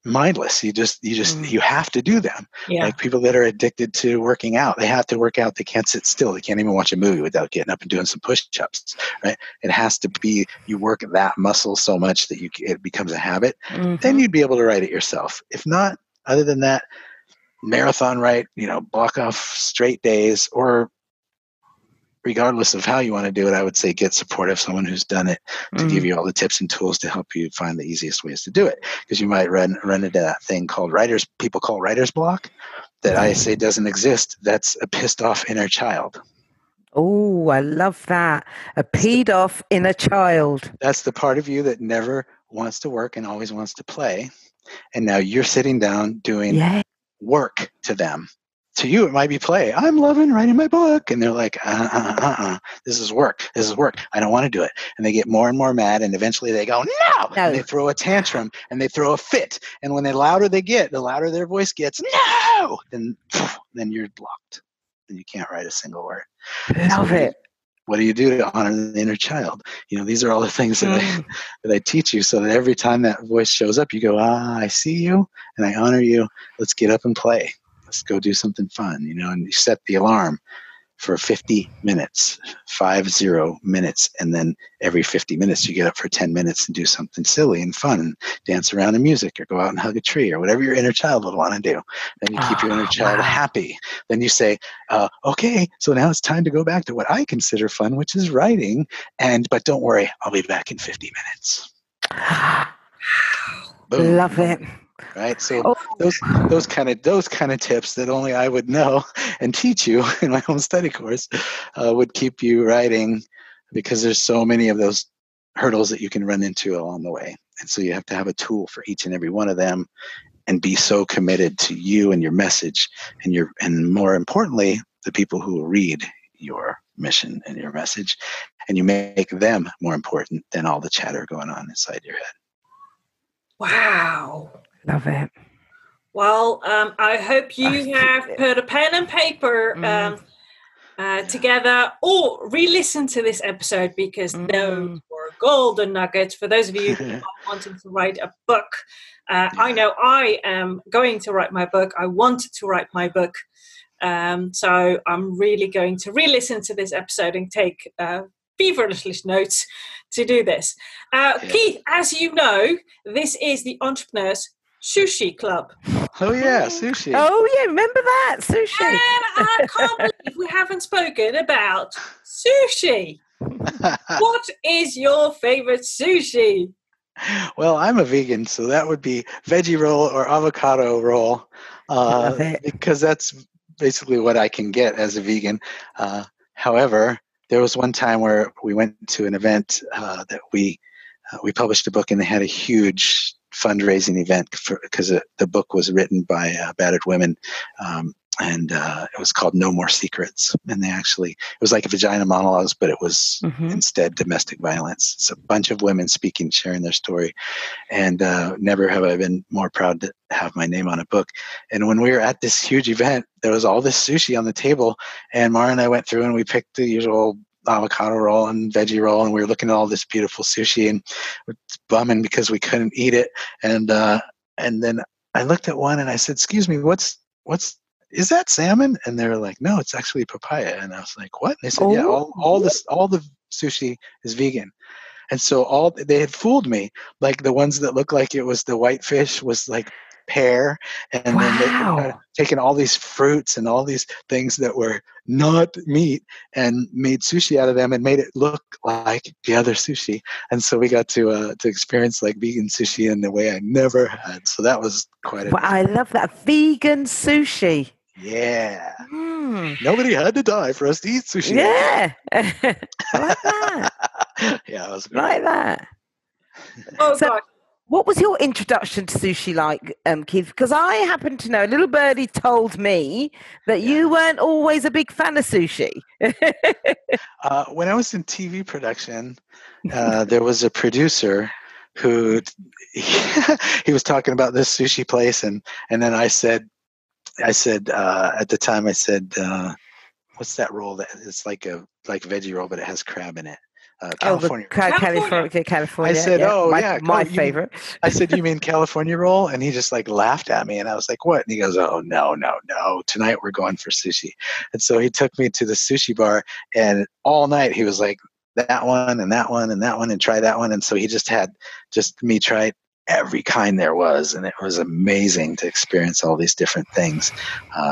S3: mindless you just you just mm. you have to do them yeah. like people that are addicted to working out they have to work out they can't sit still they can't even watch a movie without getting up and doing some push-ups right it has to be you work that muscle so much that you it becomes a habit mm-hmm. then you'd be able to write it yourself if not other than that marathon write you know block off straight days or regardless of how you want to do it, I would say get support of someone who's done it to mm. give you all the tips and tools to help you find the easiest ways to do it. Because you might run run into that thing called writers people call writer's block that I say doesn't exist. That's a pissed off inner child.
S2: Oh, I love that. A peed off inner child.
S3: That's the part of you that never wants to work and always wants to play. And now you're sitting down doing yeah. work to them to you it might be play. I'm loving writing my book. And they're like uh, uh, uh, uh, this is work. This is work. I don't want to do it. And they get more and more mad and eventually they go no, no. and they throw a tantrum and they throw a fit. And when the louder they get the louder their voice gets no! Then then you're blocked. And you can't write a single word.
S2: Love so it.
S3: what do you do to honor the inner child? You know these are all the things that, mm. I, that i teach you so that every time that voice shows up you go ah i see you and i honor you. Let's get up and play let's go do something fun, you know, and you set the alarm for 50 minutes, five zero minutes, and then every 50 minutes you get up for 10 minutes and do something silly and fun and dance around to music or go out and hug a tree or whatever your inner child would want to do. Then you keep your inner ah, child wow. happy. Then you say, uh, okay, so now it's time to go back to what I consider fun, which is writing. And but don't worry, I'll be back in 50 minutes.
S2: Boom. Love it
S3: right? So oh. those those kind of those kind of tips that only i would know and teach you in my own study course uh, would keep you writing because there's so many of those hurdles that you can run into along the way. And so you have to have a tool for each and every one of them and be so committed to you and your message and your and more importantly the people who will read your mission and your message. And you make them more important than all the chatter going on inside your head.
S1: Wow
S2: Love it.
S1: Well, um, I hope you have put a pen and paper mm. um, uh, together or re listen to this episode because mm. those were golden nuggets. For those of you who are wanting to write a book, uh, I know I am going to write my book. I wanted to write my book. Um, so I'm really going to re listen to this episode and take uh, feverish notes to do this. Uh, yeah. Keith, as you know, this is the Entrepreneurs Sushi Club.
S3: Oh yeah, sushi.
S2: Oh yeah, remember that sushi.
S1: And I can't believe we haven't spoken about sushi. what is your favorite sushi?
S3: Well, I'm a vegan, so that would be veggie roll or avocado roll, uh, because that's basically what I can get as a vegan. Uh, however, there was one time where we went to an event uh, that we uh, we published a book, and they had a huge fundraising event because the book was written by uh, battered women um, and uh, it was called No More Secrets. And they actually, it was like a vagina monologues, but it was mm-hmm. instead domestic violence. It's a bunch of women speaking, sharing their story. And uh, never have I been more proud to have my name on a book. And when we were at this huge event, there was all this sushi on the table. And Mara and I went through and we picked the usual avocado roll and veggie roll and we were looking at all this beautiful sushi and it's bumming because we couldn't eat it and uh and then i looked at one and i said excuse me what's what's is that salmon? And they were like, no, it's actually papaya. And I was like, what? And they said, oh. yeah, all, all this, all the sushi is vegan. And so all they had fooled me. Like the ones that looked like it was the white fish was like pear and wow. then they had taken all these fruits and all these things that were not meat and made sushi out of them and made it look like the other sushi and so we got to uh, to experience like vegan sushi in a way i never had so that was quite a
S2: well, i love that vegan sushi
S3: yeah. Mm. Nobody had to die for us to eat sushi.
S2: Yeah. like that.
S3: yeah, it was
S2: great. like that.
S1: Oh so, God.
S2: What was your introduction to sushi like, um, Keith? Because I happen to know, little birdie told me that yeah. you weren't always a big fan of sushi.
S3: uh, when I was in TV production, uh, there was a producer who he was talking about this sushi place, and and then I said, I said uh, at the time, I said, uh, "What's that roll? That it's like a like veggie roll, but it has crab in it."
S2: Uh, California. Oh, California. California.
S3: I said,
S2: yeah.
S3: "Oh
S2: my,
S3: yeah,
S2: my favorite."
S3: I said, "You mean California roll?" And he just like laughed at me, and I was like, "What?" And he goes, "Oh no, no, no! Tonight we're going for sushi." And so he took me to the sushi bar, and all night he was like, "That one and that one and that one and try that one." And so he just had just me try every kind there was, and it was amazing to experience all these different things.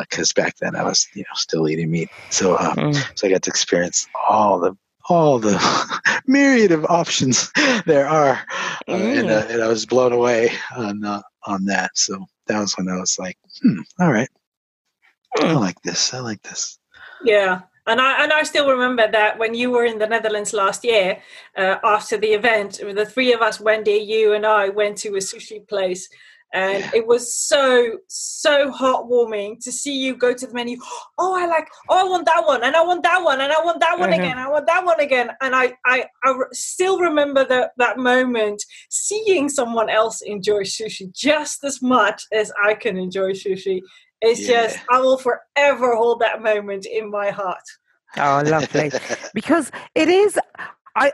S3: Because uh, back then I was, you know, still eating meat, so um, mm. so I got to experience all the all the myriad of options there are, uh, mm. and, uh, and, I was blown away on uh, on that. So that was when I was like, hmm, all right, I mm. like this. I like this.
S1: Yeah, and I and I still remember that when you were in the Netherlands last year, uh, after the event, the three of us, Wendy, you, and I, went to a sushi place, and yeah. it was so so heartwarming to see you go to the menu. Oh, I like. Oh, I want that one, and I want that one, and I want that one mm-hmm. again. I want that one again. And I I, I still remember that that moment, seeing someone else enjoy sushi just as much as I can enjoy sushi it's yeah. just I will forever hold that moment in my heart.
S2: Oh, lovely! because it is. I,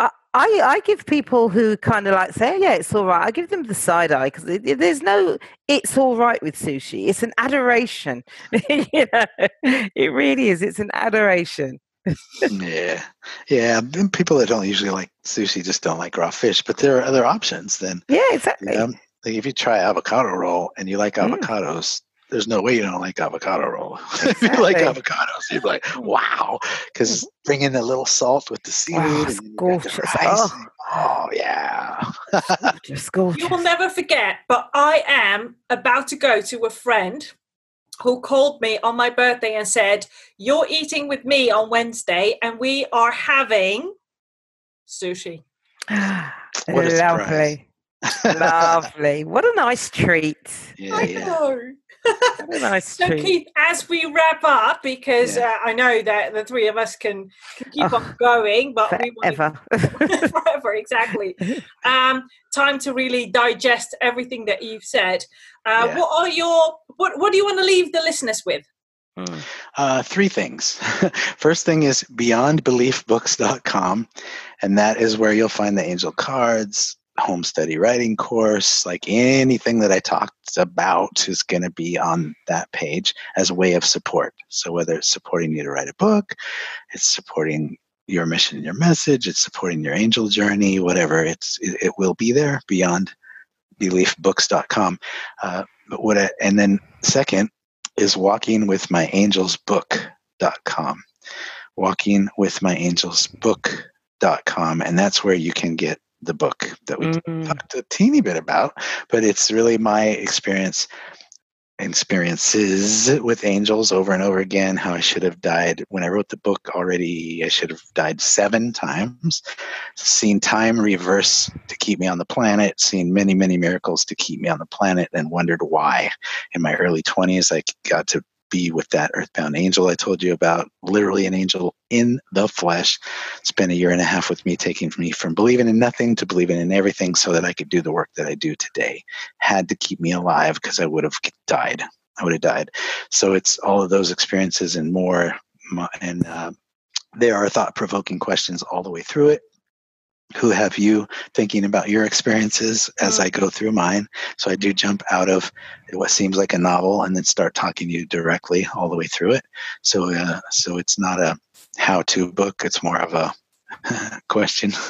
S2: I I give people who kind of like say, yeah, it's all right. I give them the side eye because there's no, it's all right with sushi. It's an adoration. you know, it really is. It's an adoration.
S3: yeah, yeah. People that don't usually like sushi just don't like raw fish, but there are other options. Then,
S2: yeah, exactly. You know,
S3: like if you try avocado roll and you like mm. Avocados, there's no way you don't like avocado roll. Exactly. if you like avocados, you're like, mm-hmm. wow, because mm-hmm. bring in a little salt with the seaweed. Oh,
S2: and gorgeous.
S3: Oh. oh. yeah.
S2: Just gorgeous.
S1: You will never forget, but I am about to go to a friend who called me on my birthday and said, You're eating with me on Wednesday, and we are having sushi.
S2: Lovely. Lovely. What a nice treat.
S3: Yeah, I yeah. know
S2: nice
S1: so Keith, as we wrap up, because yeah. uh, I know that the three of us can, can keep oh, on going, but
S2: forever.
S1: we want forever, exactly. Um, time to really digest everything that you've said. Uh, yeah. What are your what What do you want to leave the listeners with?
S3: Hmm. Uh, three things. First thing is beyondbeliefbooks.com, and that is where you'll find the angel cards, home study writing course, like anything that I talked about is going to be on that page as a way of support. So whether it's supporting you to write a book, it's supporting your mission your message, it's supporting your angel journey, whatever, it's it, it will be there beyond beliefbooks.com. Uh, but what I, and then second is walking with my angels book.com. Walking with my angels book angelsbook.com, and that's where you can get the book that we mm-hmm. talked a teeny bit about, but it's really my experience experiences with angels over and over again how i should have died. When i wrote the book already i should have died seven times. Seen time reverse to keep me on the planet seen many many miracles to keep me on the planet and wondered why. In my early 20s i got to be with that earthbound angel I told you about, literally an angel in the flesh. Spent a year and a half with me, taking me from believing in nothing to believing in everything so that I could do the work that I do today. Had to keep me alive because I would have died. I would have died. So it's all of those experiences and more. And uh, there are thought provoking questions all the way through it who have you thinking about your experiences as I go through mine. So I do jump out of what seems like a novel and then start talking to you directly all the way through it. So uh, so it's not a how-to book; it's more of a question.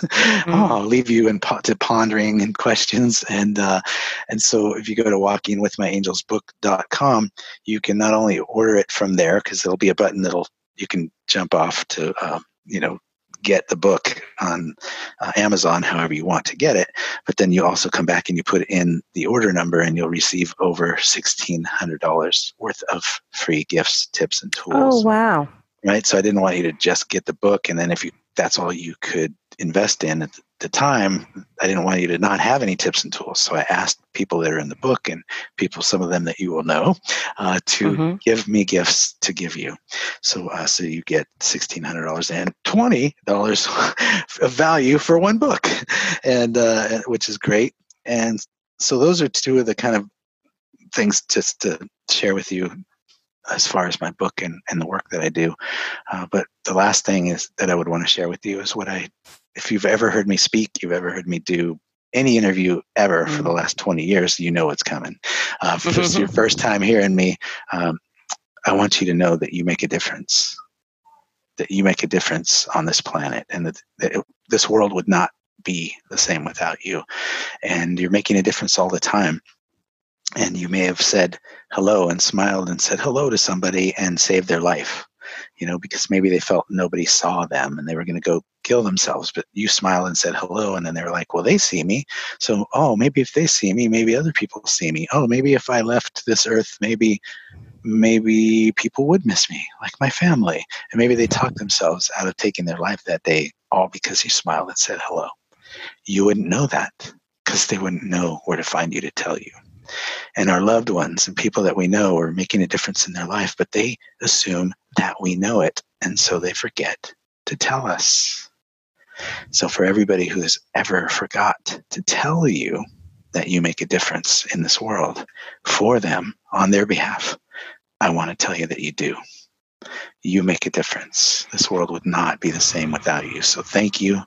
S3: Mm. oh, I'll leave you in po- to pondering and questions. And uh, and so if you go to walkingwithmyangelsbook.com, you can not only order it from there because there'll be a button that'll you can jump off to uh, you know get the book on uh, Amazon, however you want to get it. But then you also come back and you put in the order number, and you'll receive over sixteen hundred dollars worth of free gifts, tips, and tools.
S2: Oh wow!
S3: Right. So I didn't want you to just get the book, and then if you that's all you could invest in at the time, I didn't want you to not have any tips and tools. So I asked people that are in the book and people, some of them that you will know, uh, to mm-hmm. give me gifts to give you. So, uh, so you get sixteen hundred dollars and twenty dollars of value for one book, and uh, which is great. And so those are two of the kind of things just to share with you as far as my book and, and the work that I do. Uh, but the last thing is that I would want to share with you is what I, if you've ever heard me speak, you've ever heard me do any interview ever for the mm. last 20 years, you know it's coming. Uh, if it's your first time hearing me, um, I want you to know that you make a difference, that you make a difference on this planet, and that, that it, this world would not be the same without you. And you're making a difference all the time and you may have said hello and smiled and said hello to somebody and saved their life you know because maybe they felt nobody saw them and they were going to go kill themselves. But you smiled and said hello and then they were like well they see me. So oh maybe if they see me maybe other people see me. Oh maybe if i left this earth maybe maybe people would miss me like my family. And maybe they talked themselves out of taking their life that day all because you smiled and said hello. You wouldn't know that because they wouldn't know where to find you to tell you and our loved ones and people that we know are making a difference in their life, but they assume that we know it. And so they forget to tell us. So, for everybody who has ever forgot to tell you that you make a difference in this world for them on their behalf, I want to tell you that you do. You make a difference. This world would not be the same without you. So, thank you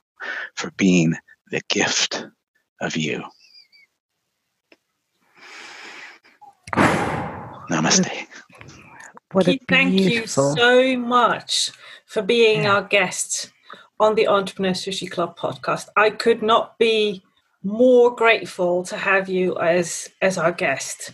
S3: for being the gift of you. Namaste.
S1: What Keith, thank you so much for being yeah. our guest on the Entrepreneur Sushi Club podcast. I could not be more grateful to have you as as our guest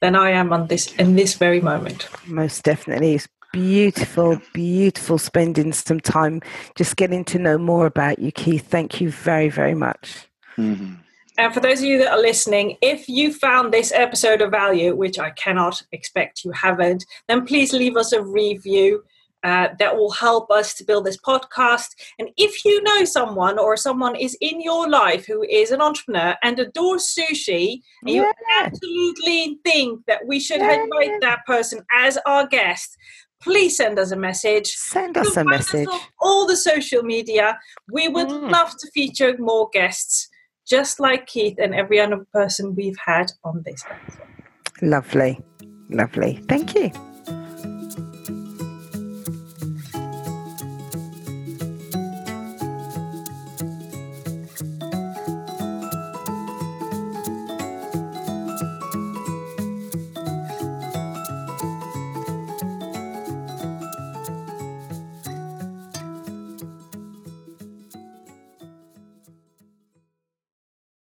S1: than I am on this in this very moment.
S2: Most definitely. It's beautiful, beautiful spending some time just getting to know more about you, Keith. Thank you very, very much.
S1: Mm-hmm. And for those of you that are listening, if you found this episode of value, which I cannot expect you haven't, then please leave us a review. Uh, that will help us to build this podcast. And if you know someone or someone is in your life who is an entrepreneur and adores sushi, and you absolutely think that we should yeah. invite that person as our guest, please send us a message.
S2: Send us a message. Us
S1: all the social media. We would mm. love to feature more guests just like Keith and every other person we've had on this episode.
S2: Lovely. Lovely. Thank you.